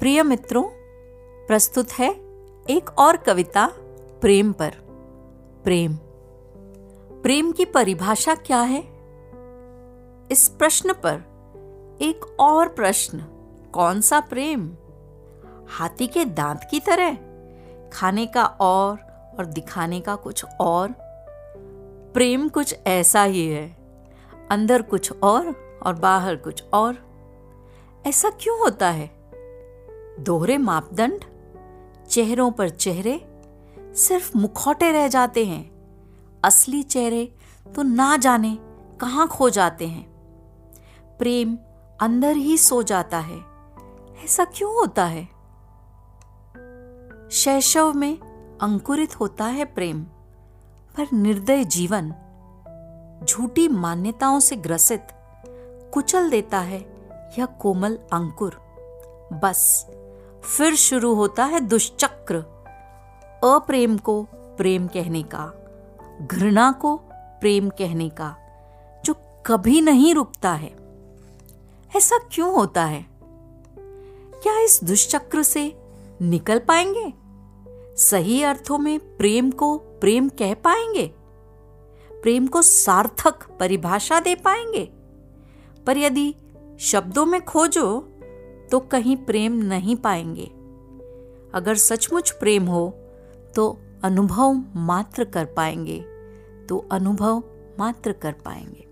प्रिय मित्रों, प्रस्तुत है एक और कविता प्रेम पर। प्रेम। प्रेम की परिभाषा क्या है? इस प्रश्न पर एक और प्रश्न। कौन सा प्रेम? हाथी के दांत की तरह? खाने का और और दिखाने का कुछ और? प्रेम कुछ ऐसा ही है। अंदर कुछ और और बाहर कुछ और। ऐसा क्यों होता है? दोहरे मापदंड, चेहरों पर चेहरे सिर्फ़ मुखौटे रह जाते हैं। असली चेहरे तो ना जाने कहाँ खो जाते हैं। प्रेम अंदर ही सो जाता है। ऐसा क्यों होता है? शैशव में अंकुरित होता है प्रेम, पर निर्दय जीवन झूठी मान्यताओं से ग्रसित, कुचल देता है यह कोमल अंकुर। बस फिर शुरू होता है दुष्चक्र। अप्रेम को प्रेम कहने का, घृणा को प्रेम कहने का, जो कभी नहीं रुकता है। ऐसा क्यों होता है? क्या इस दुष्चक्र से निकल पाएँगे? सही अर्थों में प्रेम को प्रेम कह पाएँगे? प्रेम को सार्थक परिभाषा दे पाएँगे? पर यदि शब्दों में खोजो तो कहीं प्रेम नहीं पाएँगे। अगर सचमुच प्रेम हो तो अनुभव मात्र कर पाएँगे तो अनुभव मात्र कर पाएँगे।